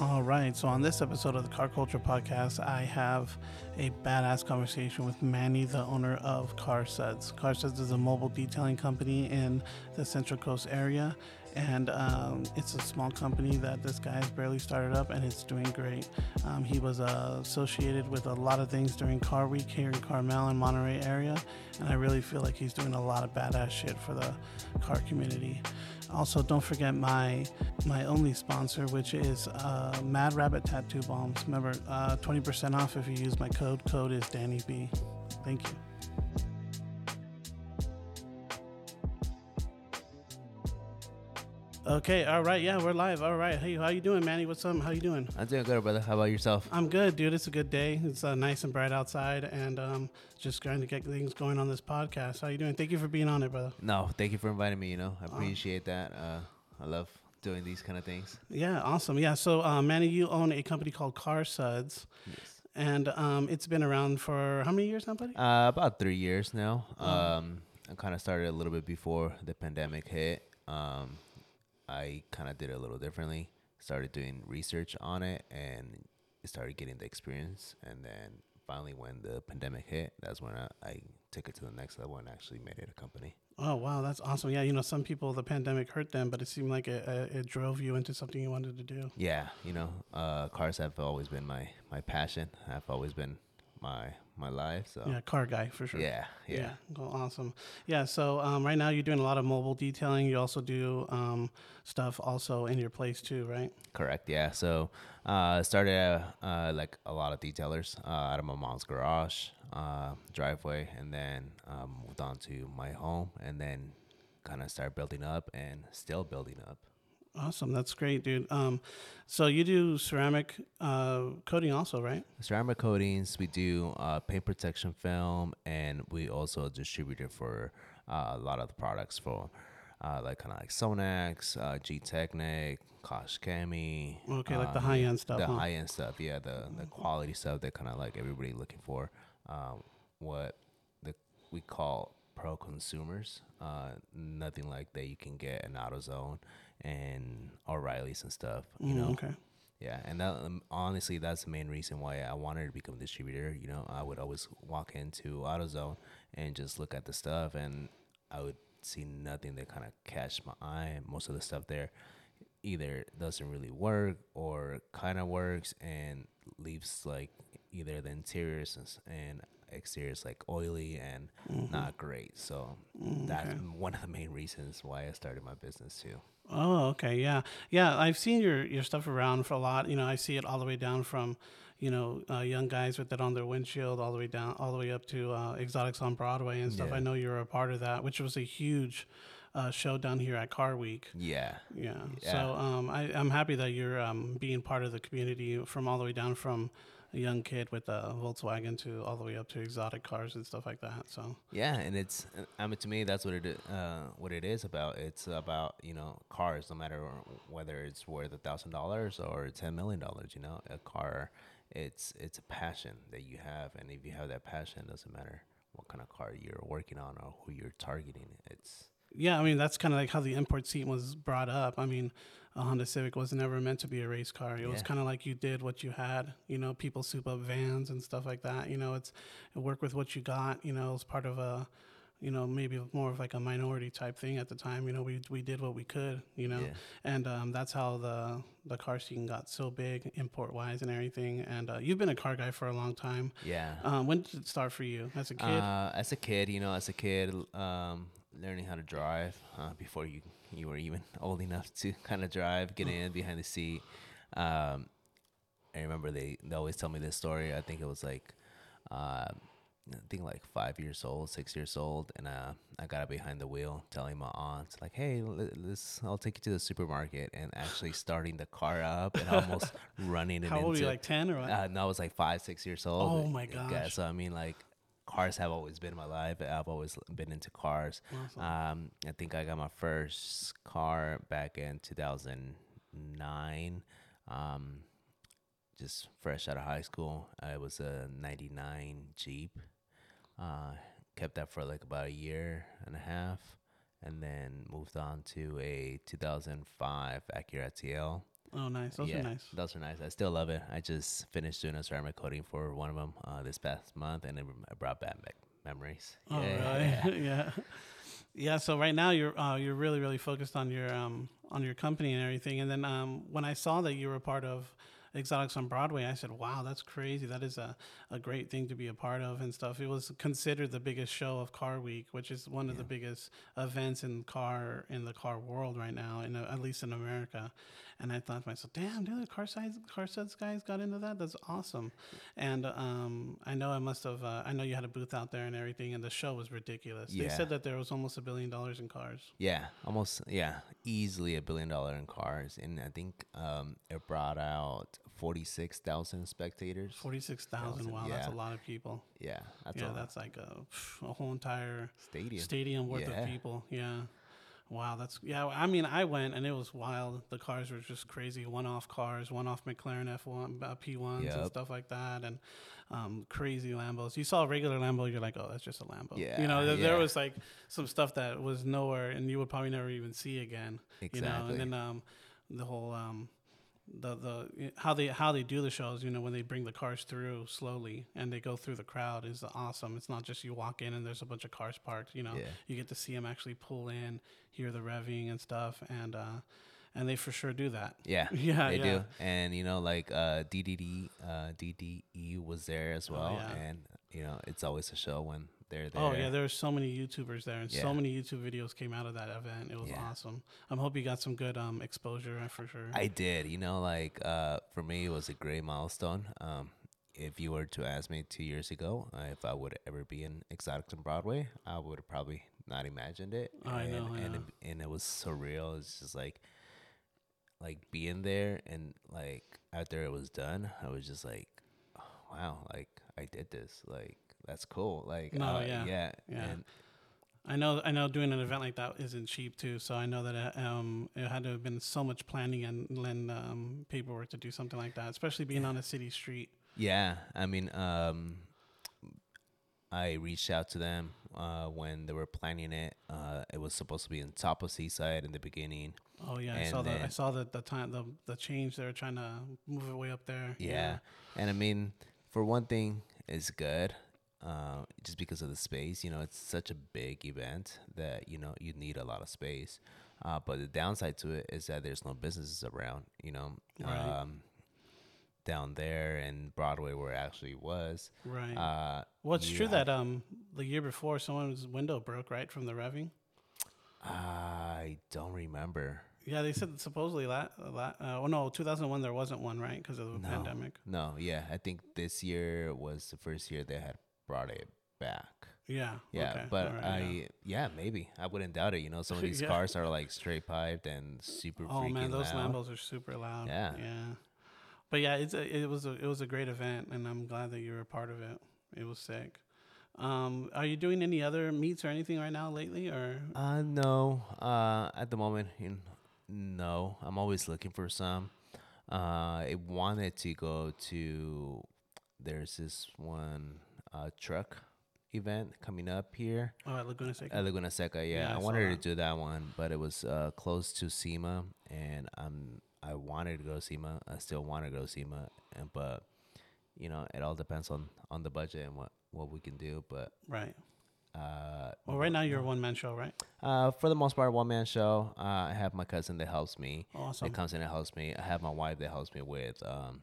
All right, so on this episode of the Car Culture Podcast, I have a badass conversation with Manny, the owner of Car Suds. Car Suds is a mobile detailing company in the Central Coast area, and um, it's a small company that this guy has barely started up, and it's doing great. Um, he was uh, associated with a lot of things during Car Week here in Carmel and Monterey area, and I really feel like he's doing a lot of badass shit for the car community. Also, don't forget my my only sponsor, which is uh, Mad Rabbit Tattoo Balms. Remember, uh, 20% off if you use my code. Code is Danny B. Thank you. Okay, all right, yeah, we're live. All right, hey, how you doing, Manny? What's up? How you doing? I'm doing good, brother. How about yourself? I'm good, dude. It's a good day. It's uh, nice and bright outside, and um, just trying to get things going on this podcast. How you doing? Thank you for being on it, brother. No, thank you for inviting me. You know, I appreciate that. Uh, I love doing these kind of things. Yeah, awesome. Yeah, so uh, Manny, you own a company called Car Suds, Yes. and um, it's been around for how many years now, buddy? Uh, about three years now. Um, I kind of started a little bit before the pandemic hit. Um, I kind of did it a little differently. Started doing research on it and started getting the experience. And then finally, when the pandemic hit, that's when I, I took it to the next level and actually made it a company. Oh wow, that's awesome. Yeah, you know, some people the pandemic hurt them, but it seemed like it, it drove you into something you wanted to do. Yeah, you know, uh, cars have always been my my passion. Have always been my my life. So Yeah, car guy for sure. yeah, yeah. Well, awesome. Yeah. So um, right now you're doing a lot of mobile detailing. You also do um, stuff also in your place too, right? correct. Yeah. So uh, started uh, uh, like a lot of detailers uh, out of my mom's garage, uh, driveway, and then um, moved on to my home, and then kind of started building up and still building up. Awesome. That's great, dude. Um, so you do ceramic uh, coating also, right? ceramic coatings. We do uh, paint protection film, and we also distribute it for uh, a lot of the products for uh, like kind of like Sonax, uh, Gtechniq, Kosh Chemi. Okay, like the um, high-end stuff, The huh? high end stuff, yeah. The the quality stuff that kind of like everybody looking for. Um, what the we call pro consumers. Uh, nothing like that you can get in AutoZone and O'Reilly's and stuff. You Mm, know. okay. Yeah, and that um, honestly, that's the main reason why I wanted to become a distributor. You know, I would always walk into AutoZone and just look at the stuff, and I would see nothing that kind of catch my eye. Most of the stuff there either doesn't really work or kind of works and leaves like either the interiors and s- is like oily and not great. So that's one of the main reasons why I started my business too. Oh, okay, yeah, yeah. I've seen your your stuff around for a lot. You know, I see it all the way down from, you know, uh, young guys with it on their windshield, all the way down, all the way up to uh, exotics on Broadway and stuff. Yeah. I know you're a part of that, which was a huge uh, show down here at Car Week. Yeah. Yeah. Yeah. So um, I, I'm happy that you're um, being part of the community from all the way down from a young kid with a Volkswagen to all the way up to exotic cars and stuff like that. So Yeah, and it's I mean to me that's what it uh, what it is about. It's about you know cars, no matter whether it's worth a thousand dollars or ten million dollars. You know, a car, it's it's a passion that you have, and if you have that passion, it doesn't matter what kind of car you're working on or who you're targeting. It's Yeah, I mean that's kind of like how the import scene was brought up. I mean, a Honda Civic was never meant to be a race car. It was kind of like you did what you had. You know, people soup up vans and stuff like that. You know, it's work with what you got. You know, it's part of a, you know, maybe more of like a minority type thing at the time. You know, we we did what we could. You know, Yeah. and um, that's how the the car scene got so big, import wise and everything. And uh, you've been a car guy for a long time. yeah. Um, when did it start for you as a kid? Uh, as a kid, you know, as a kid, um, learning how to drive uh, before you you were even old enough to kind of drive, get in behind the seat. Um, I remember they they always tell me this story. I think it was like, uh, I think like five years old, six years old, and uh, I got behind the wheel, telling my aunt like, "Hey, let's I'll take you to the supermarket," and actually starting the car up and almost running it How old were you? Like ten or what? Uh, no, I was like five, six years old. Oh my Yeah, gosh. so I mean, like, cars have always been my life. I've always been into cars. Um, I think I got my first car back in 2009. Um, just fresh out of high school. Uh, it was a '99 Jeep. Uh, kept that for like about a year and a half, and then moved on to a 2005 Acura TL. Oh, nice. Those yeah, are nice. Those are nice. I still love it. I just finished doing a ceramic coating for one of them uh, this past month, and it brought back me- memories. Oh, yeah. really? yeah. Yeah. So right now you're uh, you're really really focused on your um on your company and everything. And then um when I saw that you were a part of Exotics on Broadway, I said, "Wow, that's crazy. That is a, a great thing to be a part of and stuff." It was considered the biggest show of Car Week, which is one of the biggest events in car in the car world right now, in at least in America. And I thought to myself, "Damn, dude, the car size Car Suds guys got into that. That's awesome." And um, I know I must have. Uh, I know you had a booth out there and everything, and the show was ridiculous. Yeah. They said that there was almost a billion dollars in cars. Yeah, almost. Yeah, easily a billion dollar in cars, and I think um, it brought out forty six thousand spectators. Forty six thousand. Thousand, Wow, that's a lot of people. Yeah, that's yeah, that's like a, a whole entire stadium. stadium worth Yeah. of people. Yeah. Wow, that's yeah. I mean, I went and it was wild. The cars were just crazy. One-off cars, one-off McLaren F1, uh, P1s, and stuff like that, and um, crazy Lambos. You saw a regular Lambo, you're like, oh, that's just a Lambo. Yeah, You know, there, there was like some stuff that was nowhere, and you would probably never even see again. Exactly. You know, and then um, the whole um, the the how they how they do the shows you know when they bring the cars through slowly and they go through the crowd is awesome it's not just you walk in and there's a bunch of cars parked you know Yeah. you get to see them actually pull in hear the revving and stuff and uh and they for sure do that Yeah, Yeah, they yeah. do. And you know, like uh, DDD, uh, DDE was there as well, Oh, yeah. and you know, it's always a show when they're there. oh yeah there were so many youtubers there and so many youtube videos came out of that event it was Yeah. awesome I'm hope you got some good um exposure uh, for sure I did. You know, like uh, for me, it was a great milestone. Um, if you were to ask me two years ago uh, if I would ever be in Exotics on Broadway, I would have probably not imagined it. I and, know, and it, and it was surreal. It's just like like being there and like after it was done, I was just like, oh, wow, like I did this. Like that's cool. Like No, uh, yeah, yeah, yeah. And I know, I know, doing an event like that isn't cheap too. So I know that it, um, it had to have been so much planning and, and um, paperwork to do something like that, especially being on a city street. Yeah, I mean, um, I reached out to them uh, when they were planning it. Uh, it was supposed to be in top of Seaside in the beginning. Oh yeah, I And saw the I saw the the time the the change they were trying to move it way up there. Yeah, and I mean, for one thing, it's good. Uh, just because of the space, you know, it's such a big event that you know you need a lot of space. Uh, but the downside to it is that there's no businesses around. You know, Right. um, down there and Broadway where it actually was. right. Uh, well, it's true that um the year before someone's window broke right from the revving. I don't remember. Yeah, they said supposedly that. Uh, oh no, 2001 there wasn't one right because of the No. pandemic. No, yeah, I think this year was the first year they had brought it back. Yeah. Yeah, okay, but right, I yeah. yeah. maybe I wouldn't doubt it. You know, some of these Yeah. cars are like straight piped and super. Oh man, those loud. Lambos are super loud. Yeah. yeah. But yeah, it's a, it was a it was a great event, and I'm glad that you were a part of it. It was sick. Um, are you doing any other meets or anything right now lately, or Uh, no. Uh, at the moment, no. I'm always looking for some. Uh, I wanted to go to. There's this one uh truck event coming up here. oh at Laguna Seca? At Laguna Seca, yeah. Yeah, I I wanted that. to do that one, but it was uh, close to SEMA, and I'm I wanted to go SEMA. I still want to go SEMA, and but you know, it all depends on on the budget and what what we can do. But right. uh, Well, right now you're a one man show, right? uh, for the most part, one man show. Uh, I have my cousin that helps me. Awesome. That comes in and helps me. I have my wife that helps me with um,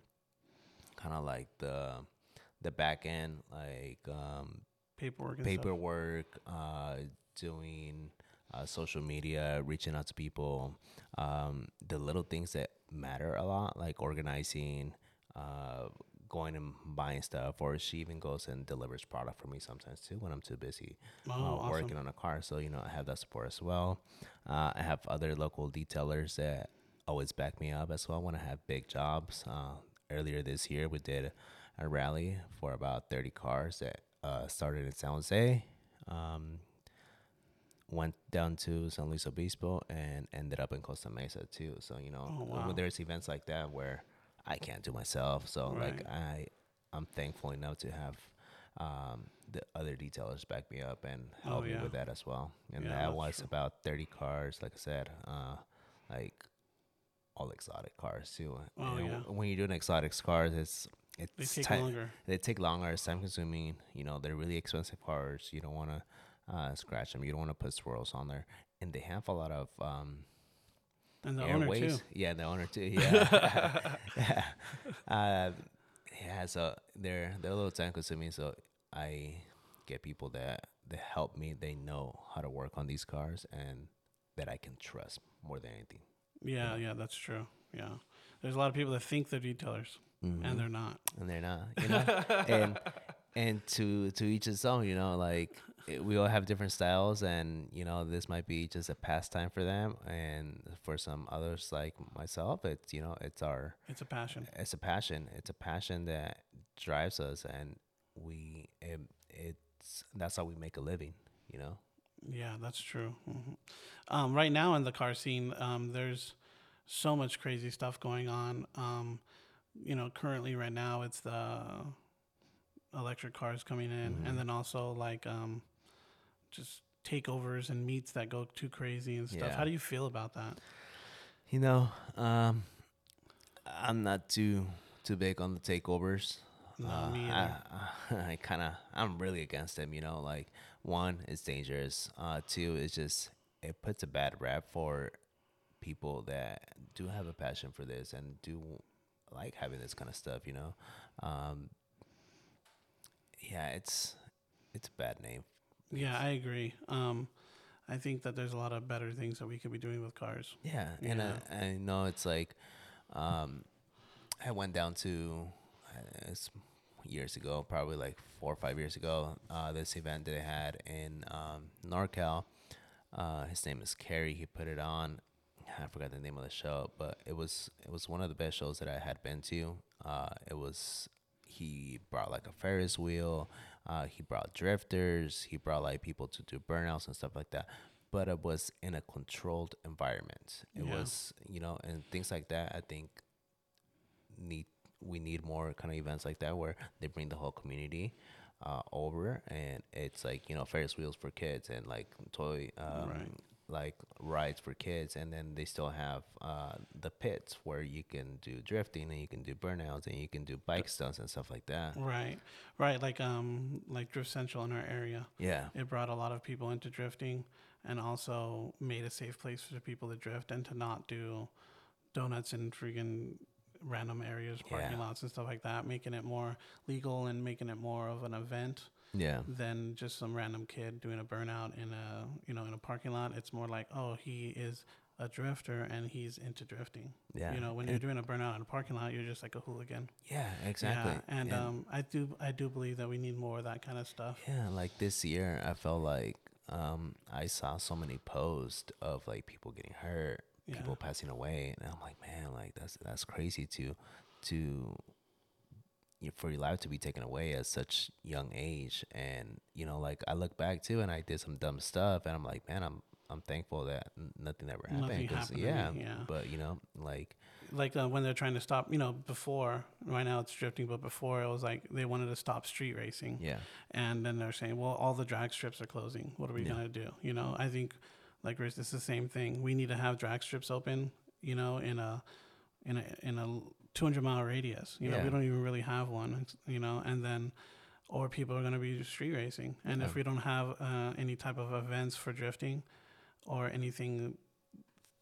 kind of like the the back end, like um, Paperwork. Paperwork, uh, doing uh, social media, reaching out to people, um, the little things that matter a lot, like organizing, uh, going and buying stuff, or she even goes and delivers product for me sometimes too when I'm too busy Oh, uh, awesome. working on a car. So you know I have that support as well. Uh, I have other local detailers that always back me up as well when I have big jobs. Uh, earlier this year, we did a rally for about 30 cars that uh, started in San Jose. Um, went down to San Luis Obispo and ended up in Costa Mesa too. So you know, Oh, wow. there's events like that where I can't do myself, so like I, I'm thankful enough to have um, the other detailers back me up and Oh, help me with that as well. And Yeah, that was true. about 30 cars, like I said, uh, like all exotic cars too. Oh, And yeah. When you're doing exotic cars, it's They it's take ti- longer. They take longer. It's time consuming. You know, they're really expensive cars. You don't want to uh, scratch them. You don't want to put swirls on there, and they have a lot of um, And the owner too. Yeah, the owner too. Yeah. yeah. Uh, yeah. So they're they're a little time consuming. So I get people that that help me. They know how to work on these cars and that I can trust more than anything. Yeah, yeah, that's true. Yeah. There's a lot of people that think they're detailers Mhm. and they're not. and they're not. You know, and and to to each his own. You know, like it, we all have different styles, and you know, this might be just a pastime for them, and for some others like myself, it's you know, it's our It's a passion. it's a passion. It's a passion that drives us, and we it, it's that's how we make a living. You know. Yeah, that's true. hmm Um, right now in the car scene, um, there's so much crazy stuff going on. Um, you know, currently right now it's the electric cars coming in, Mhm. and then also like um, just takeovers and meets that go too crazy and stuff. Yeah. How do you feel about that? You know, um, I'm not too too big on the takeovers. No, Uh, me I, either. I kind of I'm really against them. You know, like one, it's dangerous. Uh, two, it's just it puts a bad rap for people that do have a passion for this and do like having this kind of stuff. You know, um, yeah, it's it's a bad name. Yeah, I agree. Um, I think that there's a lot of better things that we could be doing with cars. Yeah, and Yeah. I, I know it's like, um, I went down to, uh, it's years ago, probably like four or five years ago. Uh, this event that they had in um, NorCal. Uh, his name is Kerry. He put it on. I forgot the name of the show, but it was it was one of the best shows that I had been to. Uh, it was he brought like a Ferris wheel. Uh, he brought drifters. He brought like people to do burnouts and stuff like that. But it was in a controlled environment. It Yeah. was you know and things like that. I think need we need more kind of events like that where they bring the whole community uh, over and it's like you know Ferris wheels for kids and like toy um, Right. Like rides for kids and then they still have uh, the pits where you can do drifting and you can do burnouts and you can do bike stunts and stuff like that Right, right. Like um, like Drift Central in our area. yeah It brought a lot of people into drifting and also made a safe place for people to drift and to not do donuts in freaking random areas, parking Yeah. lots and stuff like that, making it more legal and making it more of an event yeah than just some random kid doing a burnout in a you know in a parking lot. It's more like, oh, he is a drifter and he's into drifting. yeah You know, when you're doing a burnout in a parking lot, you're just like a hooligan. yeah exactly Yeah, and um, I do I do believe that we need more of that kind of stuff. Yeah, like this year, I felt like um, I saw so many posts of like people getting hurt, Yeah. people passing away, and I'm like, man, like that's that's crazy to to for your life to be taken away at such young age, and you know, like I look back too, and I did some dumb stuff, and I'm like, man, I'm I'm thankful that nothing ever happened. Nothing happened yeah, yeah. but you know, like like uh, when they're trying to stop, you know, before right now it's drifting, but before it was like they wanted to stop street racing, yeah, and then they're saying, well, all the drag strips are closing. What are we Yeah. gonna do? You know, I think like it's the same thing. We need to have drag strips open, you know, in a in a in a 200 mile radius. You know, Yeah. we don't even really have one. You know, and then or people are gonna be street racing, and if we don't have uh, any type of events for drifting or anything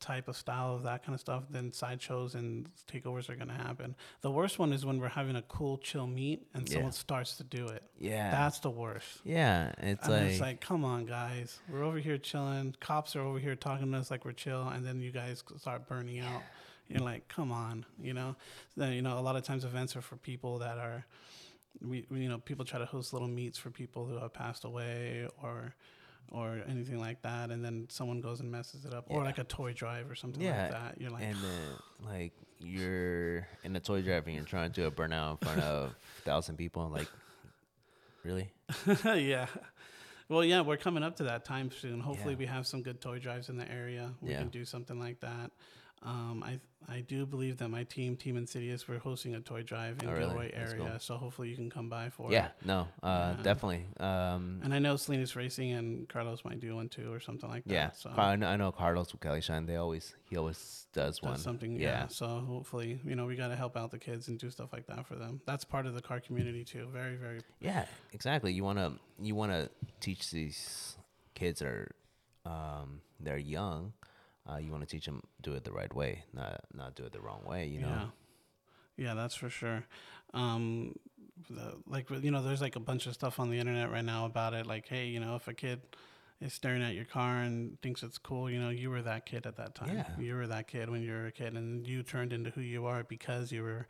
type of style of that kind of stuff, then sideshows and takeovers are gonna happen. The worst one is when we're having a cool chill meet and Yeah. someone starts to do it. yeah, That's the worst. yeah. It's like, it's like, come on, guys, we're over here chilling. Cops are over here talking to us like we're chill, and then you guys start burning out. You're like, come on, you know. Then you know, a lot of times events are for people that are, we, we you know, people try to host little meets for people who have passed away or. Or anything like that, and then someone goes and messes it up, or like a toy drive or something Yeah, like that. You're like, and then like you're in a toy drive and you're trying to do a burnout in front of thousand people. and Like, really? yeah. Well, yeah, we're coming up to that time soon. Hopefully, Yeah. we have some good toy drives in the area. We Yeah. can do something like that. Um, I I do believe that my team, Team Insidious, we're hosting a toy drive in Oh, really? Gilroy area. cool. So hopefully you can come by for Yeah, it. no, uh, Yeah. definitely. Um, And I know Salinas Racing and Carlos might do one too, or something like that. yeah, So I know, Carlos with Kelly Shine. They always he always does one. something. Yeah. Yeah. So hopefully, you know, we got to help out the kids and do stuff like that for them. That's part of the car community too. Very, very. Yeah, exactly. You wanna you wanna teach these kids that are um, they're young. Uh, you want to teach them do it the right way, not not do it the wrong way. You know. Yeah. Yeah, that's for sure. Um, the, like you know, there's like a bunch of stuff on the internet right now about it. Like, hey, you know, if a kid is staring at your car and thinks it's cool, you know, you were that kid at that time. Yeah. You were that kid when you were a kid, and you turned into who you are because you were.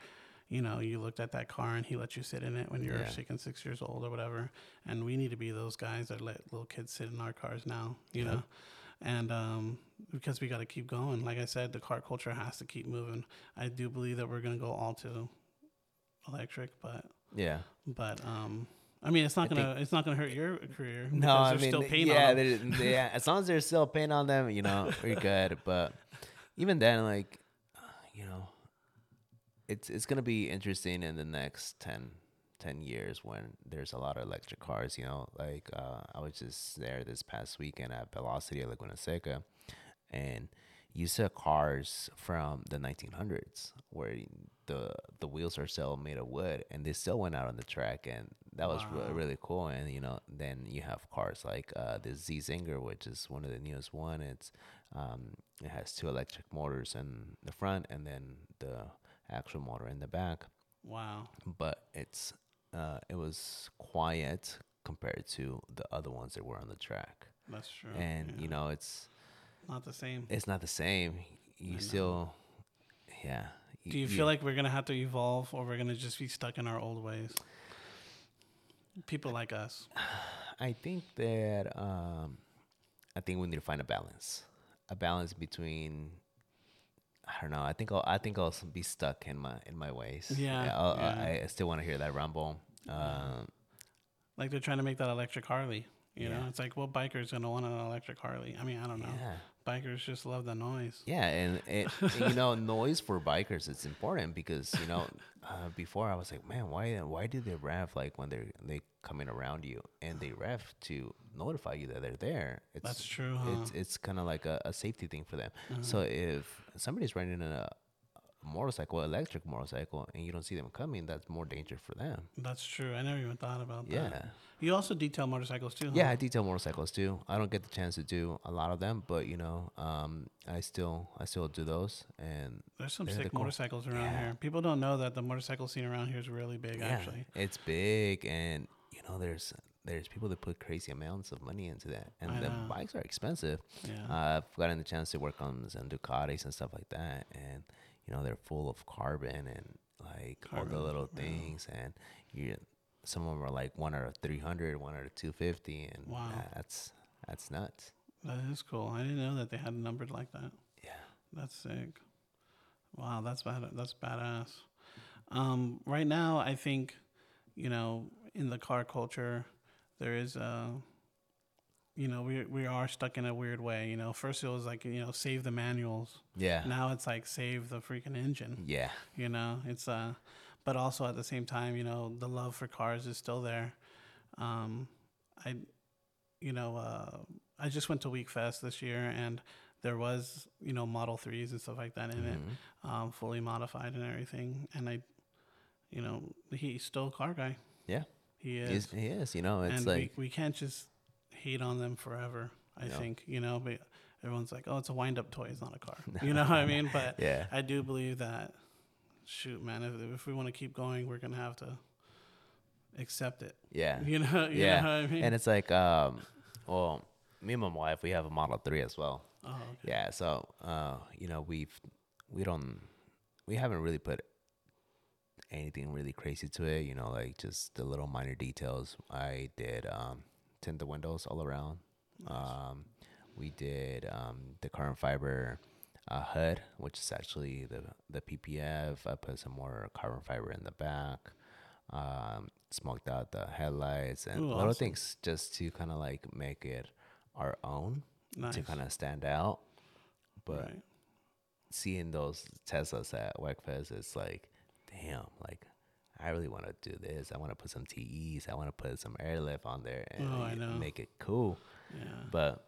You know, you looked at that car and he let you sit in it when you were Yeah. six and six years old or whatever. And we need to be those guys that let little kids sit in our cars now. You Yeah. know, and um, because we got to keep going. Like I said, the car culture has to keep moving. I do believe that we're going to go all to electric, but Yeah. but um, I mean, it's not I gonna it's not gonna hurt your career. No, I mean, yeah, on them. they- they- yeah. As long as there's still paint on them, you know, we're good. But even then, like, you know, it's it's gonna be interesting in the next 10, 10 years when there's a lot of electric cars. You know, like uh, I was just there this past weekend at Velocity at Laguna Seca, and you saw cars from the 1900s where the the wheels are still made of wood and they still went out on the track and that was Wow. really cool and you know then you have cars like uh, the Z Czinger which is one of the newest one it's um, it has two electric motors in the front and then the actual motor in the back Wow, but it's uh, it was quiet compared to the other ones that were on the track that's true. and yeah. you know it's not the same. it's not the same. You still, yeah. Do you feel like we're gonna have to evolve, or we're gonna just be stuck in our old ways? People like us. I think that um, I think we need to find a balance, a balance between. I don't know. I think I'll. I think I'll be stuck in my in my ways. Yeah, I'll, yeah. I, I still want to hear that rumble. Um, Like they're trying to make that electric Harley. You know, it's like, what biker's gonna want an electric Harley? I mean, I don't know. yeah. Bikers just love the noise. Yeah, and it, you know, noise for bikers it's important because you know, uh, before I was like, man, why why do they rev like when they're they coming around you and they rev to notify you that they're there? It's, That's true, huh? It's it's kind of like a, a safety thing for them. So if somebody's riding a motorcycle, electric motorcycle, and you don't see them coming, that's more danger for them. That's true. I never even thought about that. Yeah. You also detail motorcycles too. Huh? Yeah. I detail motorcycles too. I don't get the chance to do a lot of them, but you know, um, I still I still do those, and There's some Yeah, sick cool. motorcycles around Yeah. here. People don't know that the motorcycle scene around here is really big. Actually, it's big, and you know, there's there's people that put crazy amounts of money into that, and I the know. bikes are expensive. yeah. I've gotten the chance to work on some Ducatis and stuff like that, and you know, they're full of carbon and like all the Carbon, little yeah. things, and you some of them are like one out of 300, one out of 250, and Wow. that's that's nuts. that is cool. I didn't know that they had numbered like that. Yeah. That's sick. Wow, that's bad. That's badass. Um, right now, I think, you know, in the car culture, there is a, you know, we we are stuck in a weird way. You know, first it was like you know save the manuals. Yeah. Now it's like save the freaking engine. Yeah. You know, it's uh, but also at the same time, you know, the love for cars is still there. Um, I, you know, uh, I just went to Wekfest this year, and there was you know Model Threes and stuff like that in it, Mhm. um, fully modified and everything. And I, you know, he's still a car guy. Yeah. He He's- is, He is. You know, it's and like we we can't just hate on them forever. I think you know, but everyone's like, oh, it's a wind up toy, it's not a car. You know what I mean? But yeah. I do believe that, shoot, man, if, if we want to keep going, we're going to have to accept it. Yeah. You know, you yeah. know what I mean? And it's like, um, well, me and my wife, we have a Model Three as well. oh, okay. Yeah. So, uh, you know, we've we don't we haven't really put anything really crazy to it. You know, like just the little minor details. I did um, tint the windows all around. Um, we did um, the carbon fiber uh, HUD, which is actually the the PPF. I put some more carbon fiber in the back. Um, smoked out the headlights and Ooh, little awesome. things just to kind of like make it our own nice. to kind of stand out. But right. seeing those Teslas at Wekfest, it's like, damn, like I really want to do this. I want to put some TEs. I want to put some airlift on there and Oh, make it cool. Yeah. But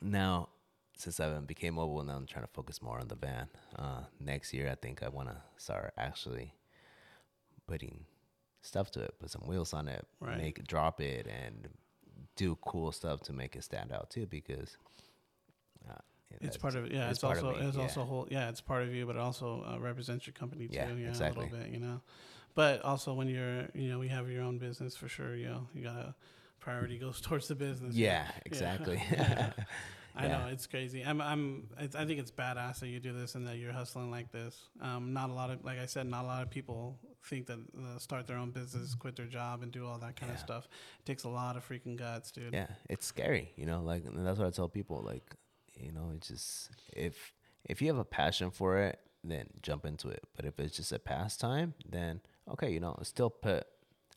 now, since I became mobile, now I'm trying to focus more on the van. Uh, next year, I think I want to start actually putting stuff to it, put some wheels on it, Right. make it, drop it, and do cool stuff to make it stand out too. Because uh, It's part of it. yeah. It's, of also it's yeah. also whole yeah. It's part of you, but it also uh, represents your company too. Yeah, Yeah, exactly. a little bit, you know. But also when you're you know we have your own business for sure. You know you gotta priority goes towards the business. Yeah, exactly. Yeah. I know it's crazy. I'm I'm it's, I think it's badass that you do this and that you're hustling like this. Um, not a lot of like I said, not a lot of people think that uh, start their own business, quit their job, and do all that kind of stuff. It takes a lot of freaking guts, dude. yeah, it's scary, you know. Like that's what I tell people. Like, you know, it's just if if you have a passion for it, then jump into it. But if it's just a pastime, then okay, you know, still put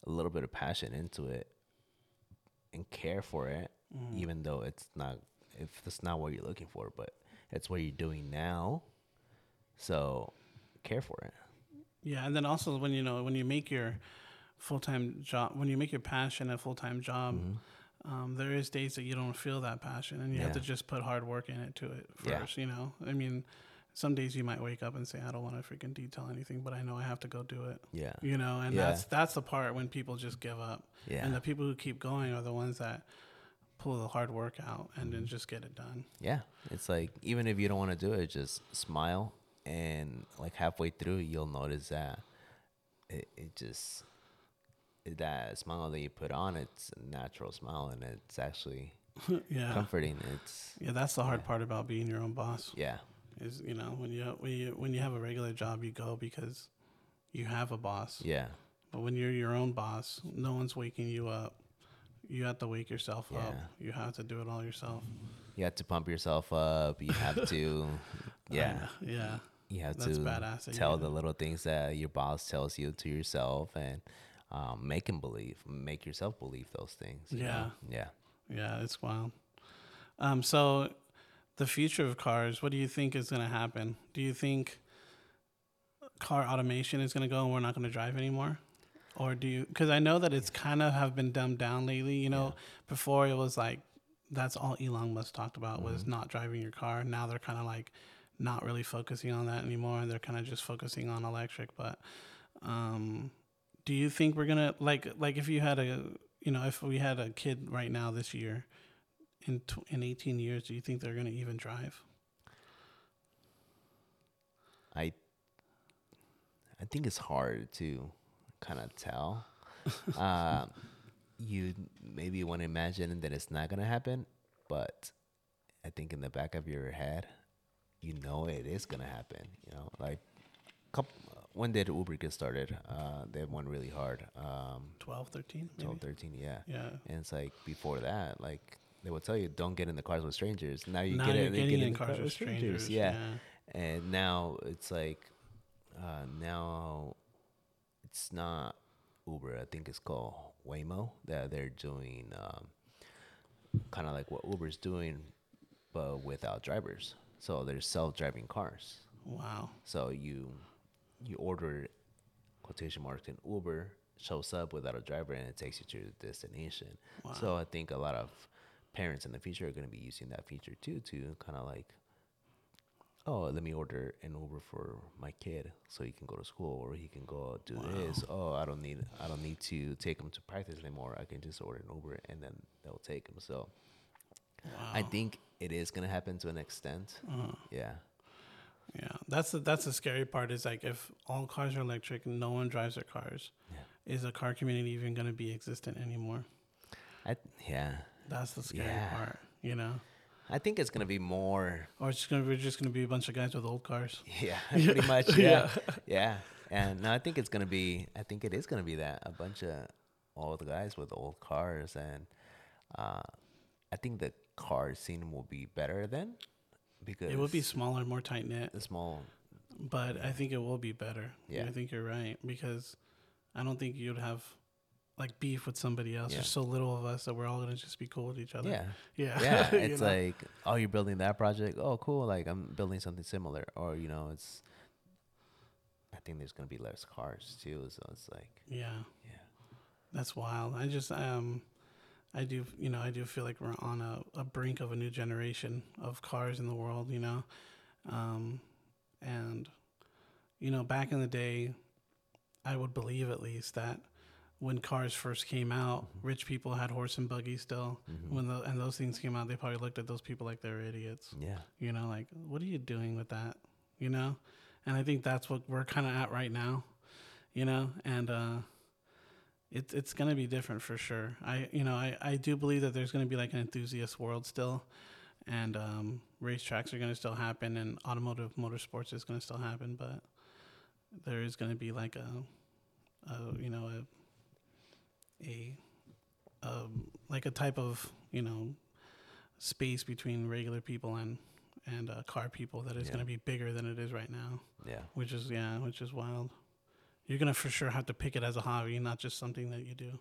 a little bit of passion into it and care for it, Mm-hmm. even though it's not if that's not what you're looking for, but it's what you're doing now. So care for it. Yeah, and then also when you know when you make your full time job, when you make your passion a full time job, um, there is days that you don't feel that passion, and you have to just put hard work in it to it Yeah. first. You know, I mean, some days you might wake up and say, "I don't want to freaking detail anything," but I know I have to go do it. Yeah. You know, and Yeah. that's that's the part when people just give up, Yeah. and the people who keep going are the ones that pull the hard work out and Mm-hmm. then just get it done. Yeah, it's like even if you don't want to do it, just smile, and like halfway through, you'll notice that it, it just that smile that you put on, it's a natural smile, and it's actually yeah, comforting. It's yeah, that's the hard part about being your own boss. yeah, is you know when you when you when you have a regular job you go because you have a boss. Yeah, but when you're your own boss no one's waking you up. You have to wake yourself up. You have to do it all yourself. You have to pump yourself up. You have to, yeah, know. yeah. You have That's to badass tell the little things that your boss tells you to yourself, and um, make him believe, make yourself believe those things. Yeah. know? yeah. yeah it's wild um so the future of cars what do you think is going to happen do you think car automation is going to go and we're not going to drive anymore or do you because i know that it's kind of have been dumbed down lately you know before it was like that's all elon musk talked about was not driving your car now they're kind of like not really focusing on that anymore and they're kind of just focusing on electric but um do you think we're gonna like like if you had a you know if we had a kid right now this year in tw- in 18 years do you think they're gonna even drive I I think it's hard to kind of tell. uh, you maybe want to imagine that it's not gonna happen, but I think in the back of your head, you know it is gonna happen. You know, like couple, when did Uber get started? Uh, they went really hard. Um, 12 13 maybe 12, 13, yeah. yeah And it's like before that, like they would tell you, don't get in the cars with strangers. Now you now get getting get in, in the cars with strangers Yeah and now it's like uh, now it's not Uber. I think it's called Waymo that they're doing um, kind of like what Uber's doing, but without drivers. So there's self-driving cars. wow So you you order quotation marks in Uber shows up without a driver and it takes you to your destination. So I think a lot of parents in the future are going to be using that feature too to kind of like oh let me order an Uber for my kid so he can go to school or he can go do this. Oh, I don't need I don't need to take him to practice anymore. I can just order an Uber and then they'll take him. So I think it is going to happen to an extent. Uh-huh. Yeah. Yeah, that's the that's the scary part. Is like if all cars are electric, and no one drives their cars. Is the car community even going to be existent anymore? I yeah. That's the scary Yeah. part. You know, I think it's gonna be more. or it's just gonna we're just gonna be a bunch of guys with old cars. Yeah, pretty much. Yeah, yeah. And no, I think it's gonna be. I think it is gonna be that a bunch of old guys with old cars, and uh, I think the car scene will be better then because It would be smaller, more tight knit, the small. but I think it will be better. Yeah. I think you're right because I don't think you'd have like beef with somebody else. Yeah. There's so little of us that we're all gonna just be cool with each other. Yeah. Yeah. Yeah. It's know? like, oh, you're building that project. Oh, cool. Like I'm building something similar. Or, you know, it's, I think there's going to be less cars too. So it's like, yeah. yeah. That's wild. I just um I do you know, I do feel like we're on a, a brink of a new generation of cars in the world, you know. Um and you know, back in the day I would believe at least that when cars first came out, rich people had horse and buggy still. Mhm. When the, and those things came out, they probably looked at those people like they're idiots. Yeah. You know, like what are you doing with that? You know, and I think that's what we're kind of at right now. You know, and uh, it's it's gonna be different for sure. I you know I I do believe that there's gonna be like an enthusiast world still, and um, racetracks are gonna still happen, and automotive motorsports is gonna still happen, but there is gonna be like a, a you know a a um, like a type of you know space between regular people and and uh, car people that is Yeah. going to be bigger than it is right now, Yeah. which is yeah, which is wild. You're gonna for sure have to pick it as a hobby, not just something that you do.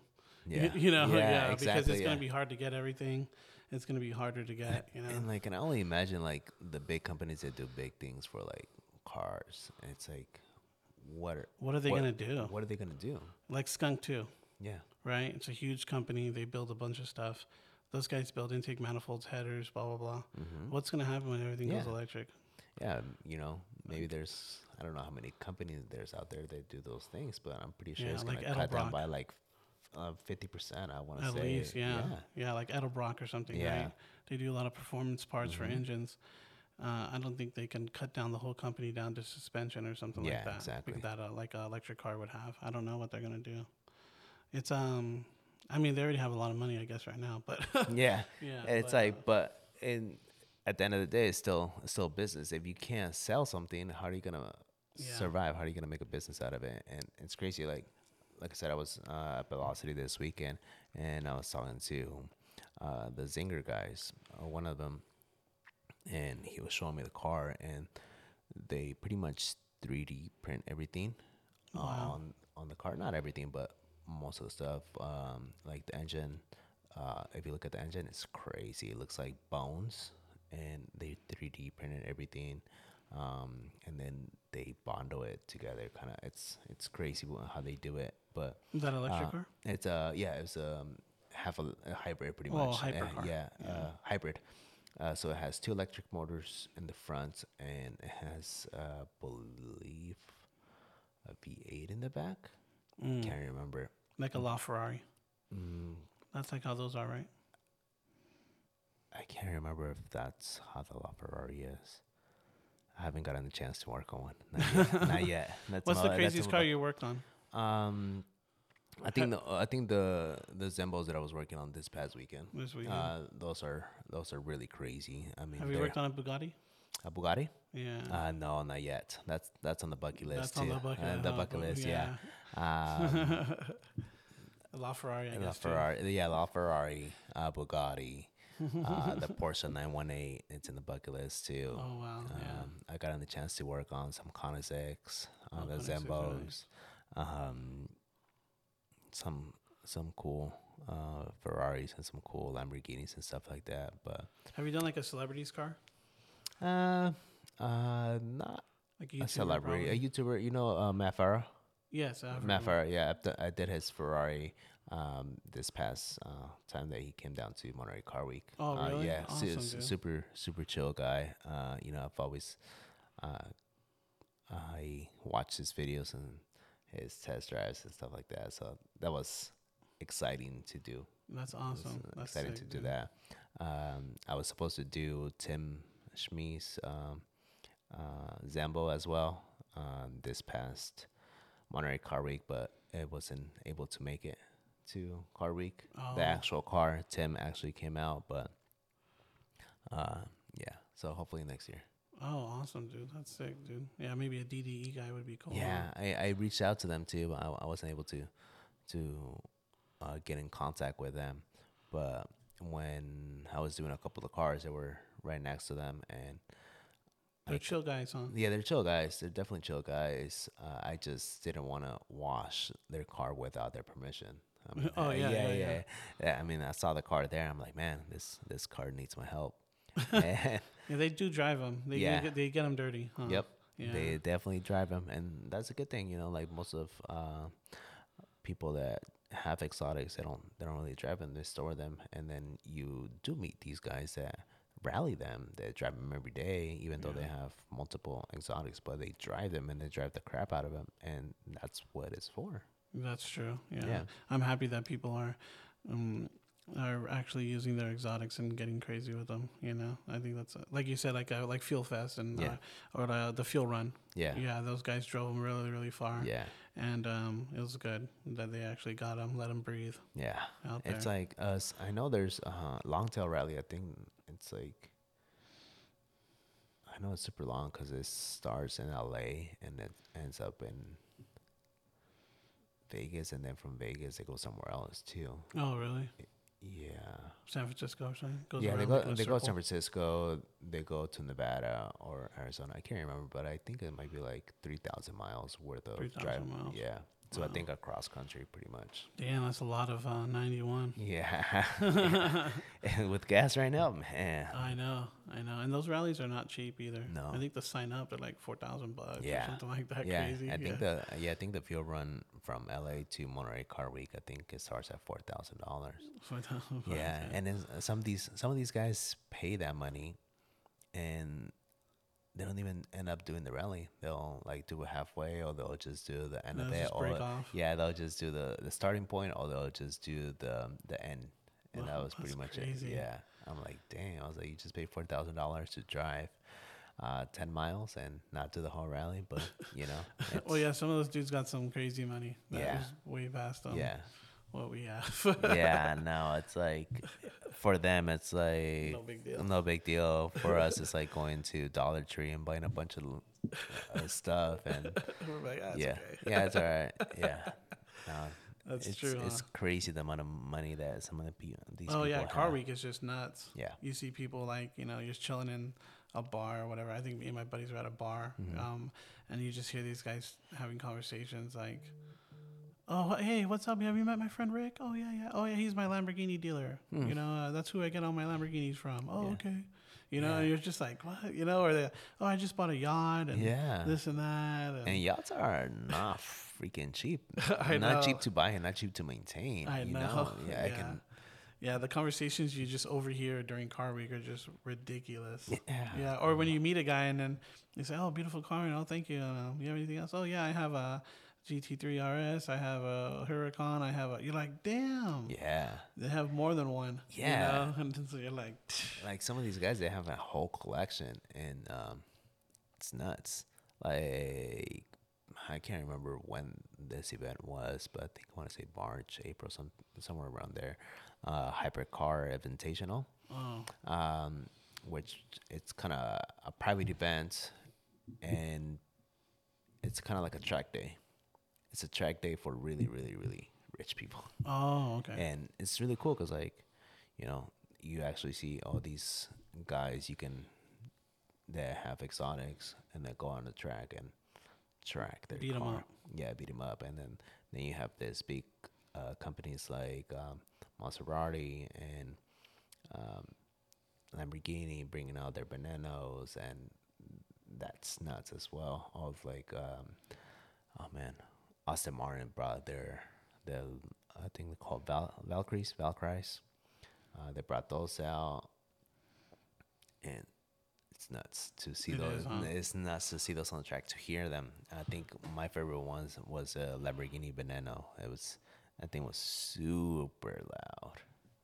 Yeah. You, know, yeah, because exactly, it's yeah. gonna be hard to get everything. It's gonna be harder to get. You know, And like, and I only imagine like the big companies that do big things for like cars. And it's like, what are, what are they what- gonna do? what are they going to do? Like Skunk2, Yeah. right? It's a huge company. They build a bunch of stuff. Those guys build intake manifolds, headers, blah blah blah. hmm What's gonna happen when everything goes electric? Yeah. You know, maybe there's, I don't know how many companies there's out there that do those things, but I'm pretty sure Yeah, it's like to cut down by like uh, 50%, I want to At say. least, yeah. Yeah. yeah, like Edelbrock or something. Yeah. Right? They do a lot of performance parts for Mhm. engines. Uh, I don't think they can cut down the whole company down to suspension or something Yeah, like that. exactly. That uh, like an electric car would have. I don't know what they're gonna do. It's um, I mean they already have a lot of money, I guess, right now. But Yeah. yeah, it's but, uh, like, but in at the end of the day, it's still it's still business. If you can't sell something, how are you gonna Yeah. survive? How are you gonna make a business out of it? And it's crazy. Like, like I said, I was uh, at Velocity this weekend, and I was talking to uh, the Czinger guys. Uh, one of them, and he was showing me the car, and they pretty much 3D print everything Wow. on on the car. Not everything, but most of the stuff. Um, like the engine. Uh, if you look at the engine, it's crazy. It looks like bones, and they 3D printed everything, um, and then they bundle it together. Kind of, it's it's crazy how they do it. But is that electric uh, car? it's uh yeah, it's um half a, a hybrid pretty Oh, much. hyper Uh, yeah, Yeah. Uh, hybrid. Uh, so it has two electric motors in the front, and it has, uh, believe, a V8 in the back. Mm, Can't remember. like a LaFerrari. Mm, That's like how those are, right? I can't remember if that's how the LaFerrari is. I haven't gotten the chance to work on one. Not yet. Not yet. What's the craziest car you worked on? Um, I think the I think the the Zembos that I was working on this past weekend. This weekend? Uh, those are those are really crazy. I mean, Have you worked on a Bugatti? a Bugatti? Yeah. Uh, no, not yet. That's that's on the bucket list That's on too. the bucket. Uh, the bucket bu- list, yeah. Um, A LaFerrari, I the guess. too. Ferrari, yeah, La Ferrari, uh, Bugatti, uh, the Porsche 918. It's in the bucket list too. Oh wow, yeah. Um, I got the chance to work on some Koenigseggs, on Oh, the Zembos, um, some some cool uh, Ferraris and some cool Lamborghinis and stuff like that. But Have you done like a celebrity's car? uh, uh, not Like a YouTuber, celebrity, probably? a YouTuber. You know, uh, Matt Farah. Yes, Matt. Farah, yeah, I did his Ferrari um, this past uh, time that he came down to Monterey Car Week. Oh, Uh, really? yeah, Awesome, su- super super chill guy. Uh, you know, I've always uh, I watched his videos and his test drives and stuff like that. So that was exciting to do. That's awesome. uh, That's exciting sick, to do dude. that. Um, I was supposed to do Tim Schmee's um, uh, Zambo as well um, this past Monterey Car Week, but it wasn't able to make it to Car Week. Oh. The actual car, Tim actually came out, but uh, yeah. So hopefully next year. Oh, awesome, dude. That's sick, dude. Yeah, maybe a DDE guy would be cool. Yeah, I, I reached out to them too, but I, I wasn't able to to uh, get in contact with them. But when I was doing a couple of cars, they were right next to them, and They're I- chill guys, huh? yeah, they're chill guys. They're definitely chill guys. Uh, I just didn't want to wash their car without their permission. I mean, Oh, yeah, yeah, yeah, yeah. yeah. I mean, I saw the car there. I'm like, man, this this car needs my help. Yeah, they do drive them. They Yeah. get, they get them dirty. Huh? Yep. Yeah. They definitely drive them, and that's a good thing. You know, like most of uh, people that have exotics, they don't they don't really drive them. They store them, and then you do meet these guys that rally them. They drive them every day, even though they have multiple exotics, but they drive them and they drive the crap out of them, and that's what it's for. That's true. Yeah. Yeah. I'm happy that people are um, are actually using their exotics and getting crazy with them. You know, I think that's uh, like you said, like uh, like Fuel Fest and Yeah. uh, or the, the Fuel Run. Yeah, Yeah, those guys drove them really really far. yeah, and um, it was good that they actually got them, let them breathe yeah. It's like us. I know there's uh, longtail rally. I think it's like. I know it's super long because it starts in LA and it ends up in Vegas, and then from Vegas they go somewhere else too. oh, really? Yeah, San Francisco or something? Goes yeah. They go like in a they go to San? Francisco. They go to Nevada or Arizona. I can't remember, but I think it might be like three thousand miles worth of 3,000 drive. miles. Yeah, so I Wow. think across country pretty much. Damn, that's a lot of uh, 91. Yeah, and with gas right now, man. I know, I know, and those rallies are not cheap either. No. I think the sign up they're like four thousand bucks Yeah. or something like that. yeah, crazy. I think yeah. the yeah I think the fuel run from LA to Monterey Car Week I think it starts at four thousand dollars. 4,000 bucks, Yeah, and then some of these some of these guys pay that money, and they don't even end up doing the rally. They'll like do it halfway, or they'll just do the end They'll of it, or off. yeah, they'll just do the the starting point, or they'll just do the the end, and that was pretty much crazy. it. Yeah, I'm like, dang, I was like, you just paid four thousand dollars to drive. Uh, 10 miles and not do the whole rally, but you know, well, yeah, some of those dudes got some crazy money. That Yeah. was way past them. yeah, what we have. yeah, no, it's like for them, it's like no big deal. no big deal. For us, it's like going to Dollar Tree and buying a bunch of uh, stuff, and We're like, "Ah, it's yeah, okay." yeah, it's all right. Yeah, no, That's it's true. it's huh? crazy the amount of money that some of the people these Oh people yeah, Car. Week is just nuts. Yeah, You see people like you know you're just chilling in a bar or whatever. I think me and my buddies were at a bar, Mhm. um, and you just hear these guys having conversations like, "Oh hey, what's up? Have you met my friend Rick? Oh yeah, yeah. Oh yeah, he's my Lamborghini dealer. Hmm. You know uh, that's who I get all my Lamborghinis from. Oh Yeah. okay. You know, Yeah. and you're just like, what? You know, or they, oh, I just bought a yacht and yeah. this and that. And, And yachts are not freaking cheap. I not know. cheap to buy and not cheap to maintain. I you know. Yeah, I can. Yeah, the conversations you just overhear during car week are just ridiculous. Yeah. Yeah, or when you meet a guy and then you say, "Oh, beautiful car," you know, thank you. Uh, you have anything else? Oh yeah, I have a GT3 RS. I have a Huracan. I have a. You're like, damn. Yeah. They have more than one. Yeah. You know? And so you're like, like some of these guys they have a whole collection and um it's nuts like i can't remember when this event was but i think i want to say march april some somewhere around there uh hypercar invitational oh, um which it's kind of a private event and it's kind of like a track day it's a track day for really really really rich people oh, okay. and it's really cool because like you know you actually see all these guys you can that have exotics and they go on the track and track their Beat car. up. yeah beat them up and then then you have this big uh, companies like um, Maserati and um, Lamborghini bringing out their bananas and that's nuts as well of like um, oh man Aston Martin brought their the I think they called Val Valkyries Valkyries. Uh, they brought those out, and it's nuts to see It those. is, huh? It's nuts to see those on the track to hear them. I think my favorite ones was a Lamborghini Veneno. It was that thing was super loud.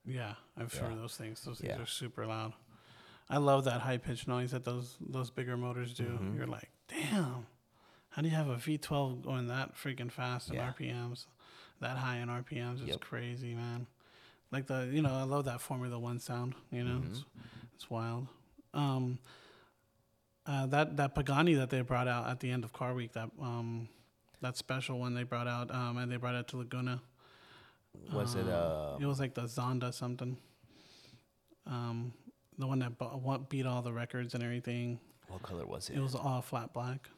yeah, I've Yeah. heard those things. Those things Yeah. are super loud. I love that high pitched noise that those those bigger motors do. Mhm. You're like, damn. How do you have a V12 going that freaking fast in Yeah. RPMs, that high in RPMs? It's Yep. crazy, man. Like the, you know, I love that Formula One sound. You know, it's, it's wild. Um, uh, that that Pagani that they brought out at the end of Car Week, that um, that special one they brought out, um, and they brought it to Laguna. Was it uh? It was like the Zonda something. Um, the one that beat all the records and everything. What color was it? It was all flat black.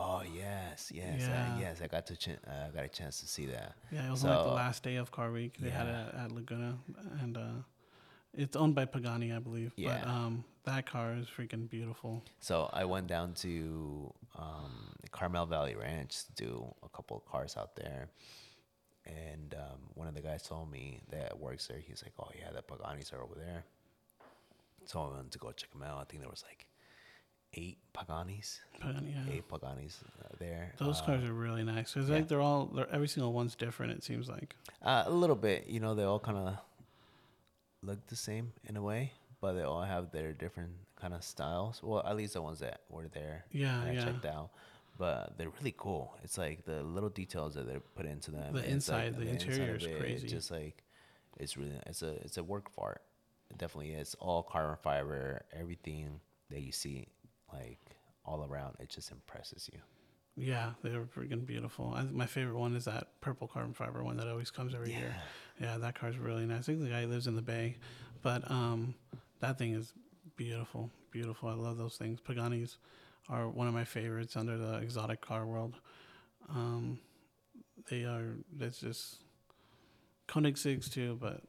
Oh yes, yes, Yeah. uh, yes. I got to ch- uh, got a chance to see that. Yeah, it was like the last day of Car Week. They had it at Laguna, and uh, it's owned by Pagani, I believe. But Yeah. um, that car is freaking beautiful. So I went down to um, Carmel Valley Ranch to do a couple of cars out there, and um, one of the guys told me that works there. He's like, "Oh yeah, the Paganis are over there." So I went to go check them out. I think there was like eight Paganis, Pagani, yeah. eight Paganis uh, there. Those Uh, cars are really nice. It's yeah. like they're all they're, every single one's different. It seems like. Uh, a little bit, you know, they all kind of look the same in a way, but they all have their different kind of styles. Well, at least the ones that were there, Yeah, that I yeah. checked out. But they're really cool. It's like the little details that they put into them. The It's like inside, the inside interior of is it, crazy. Just like it's really, it's a, it's a work of art. It definitely is. All carbon fiber, everything that you see, like all around, it just impresses you. Yeah, they're freaking beautiful. I, my favorite one is that purple carbon fiber one that always comes every year. Yeah, that car's really nice. I think the guy lives in the Bay, but um, that thing is beautiful, beautiful. I love those things. Paganis are one of my favorites under the exotic car world. Um, they are. It's just Koenigseggs too, but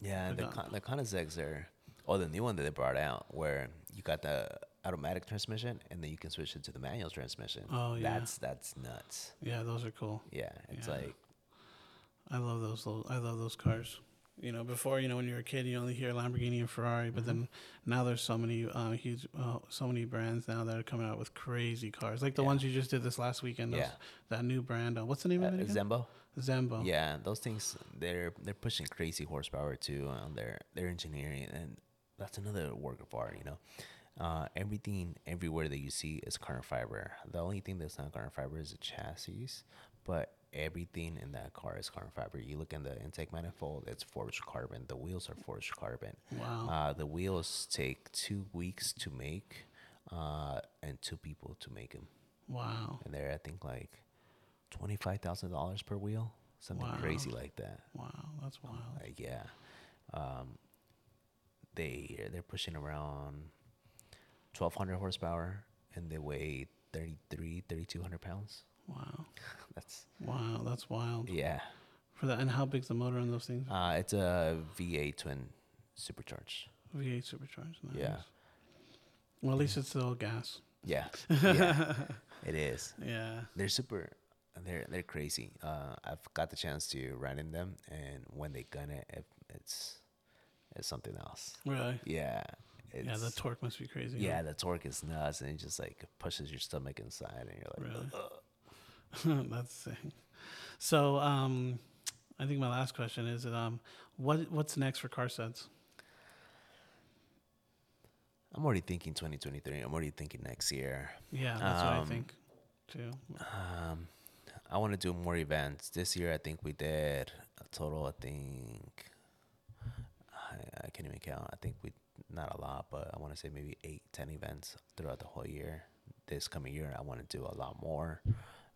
Yeah, the con- the Koenigseggs are, or the new one that they brought out, where you got the automatic transmission and then you can switch it to the manual transmission. Oh, yeah. that's that's nuts. yeah, those are cool. Yeah, it's Yeah. like I love those. lo- I love those cars. You know, before you know, when you're a kid, you only hear Lamborghini and Ferrari, but then now there's so many uh, huge, uh, so many brands now that are coming out with crazy cars, like the Yeah. ones you just did this last weekend. those- Yeah. that new brand. Uh, what's the name uh, of it again? Zenvo. Zenvo. Yeah, those things they're they're pushing crazy horsepower too on their their engineering, and that's another work of art. You know, uh, everything everywhere that you see is carbon fiber. The only thing that's not carbon fiber is the chassis, but everything in that car is carbon fiber. You look in the intake manifold; it's forged carbon. The wheels are forged carbon. Wow. Uh, the wheels take two weeks to make, uh, and two people to make them wow. and they're I think like twenty five thousand dollars per wheel, something crazy like that. Wow. That's wild. Like yeah, um, they they're pushing around twelve hundred horsepower and they weigh 33, 3200 pounds. Wow. That's Wow. That's wild. yeah. For that, and how big's the motor on those things? Uh, it's a V8 twin supercharged. V8 supercharged. Nice. Yeah. Well, at least it's still gas. Yeah, yeah, it is. Yeah. They're super. They're they're crazy. Uh, I've got the chance to ride in them, and when they gun it, it it's it's something else. Really. Yeah. Yeah. The torque must be crazy. huh? yeah, the torque is nuts, and it just like pushes your stomach inside, and you're like, Really? That's sick. So, um, I think my last question is, um, what what's next for Car Suds? I'm already thinking 2023. I'm already thinking next year. Yeah, that's what I Um, think too. Um, I want to do more events. This year, I think we did a total. I think I, I can't even count. I think we not a lot, but I want to say maybe eight, ten events throughout the whole year. This coming year, I want to do a lot more.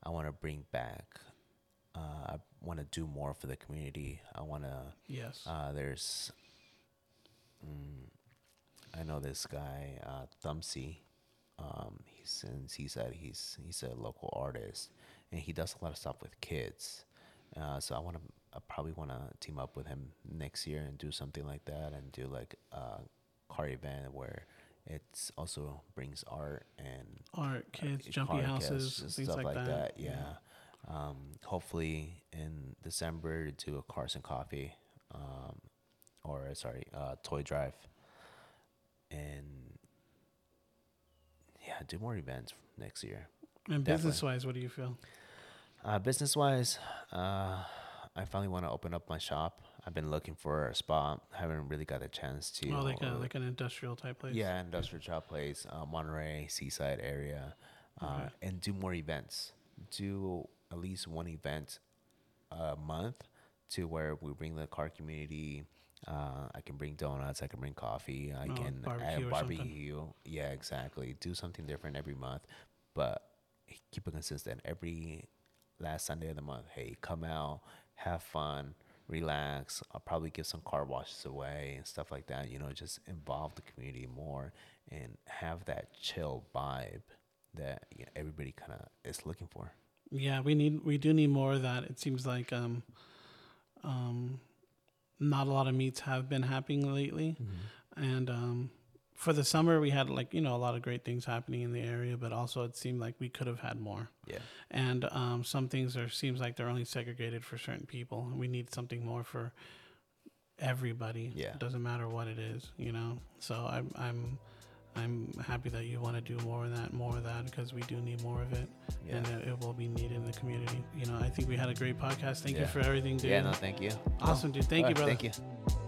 I want to bring back. Uh, I want to do more for the community. I want to. Yes. Uh, there's, mm, I know this guy, uh, Thumbsy. Um, he since he said he's he's a local artist, and he does a lot of stuff with kids. Uh, so I want to, I probably want to team up with him next year and do something like that, and do like a car event where it's also brings art and Art, kids, uh, jumpy houses, things like, that. Yeah. Um, hopefully in December do a Cars and Coffee, um, or sorry, uh, Toy Drive, and yeah, do more events next year. And business wise, what do you feel? Uh, business wise, uh, I finally want to open up my shop. I've been looking for a spot. haven't really got a chance to. Oh, like a uh, like an industrial type place. Yeah, industrial type place, uh, Monterey, Seaside area, uh, Okay. and do more events. Do at least one event a month to where we bring the car community. Uh, I can bring donuts. I can bring coffee. I Oh, can barbecue barbecue. Yeah, exactly. Do something different every month, but keep it consistent. Every last Sunday of the month, hey, come out, have fun, relax. I'll probably give some car washes away and stuff like that. You know, just involve the community more and have that chill vibe that you know, everybody kind of is looking for. Yeah, we need we do need more of that. It seems like um, um, not a lot of meets have been happening lately, and um, for the summer we had like you know a lot of great things happening in the area, but also it seemed like we could have had more. Yeah. And um, some things are seems like they're only segregated for certain people. We need something more for everybody. Yeah. It doesn't matter what it is, you know. So I'm I'm I'm happy that you want to do more of that, more of that, because we do need more of it, Yeah. and it, it will be needed in the community. You know, I think we had a great podcast. Thank you for everything, dude. Yeah. No, thank you. Awesome, dude. Thank All you, right, brother. Thank you.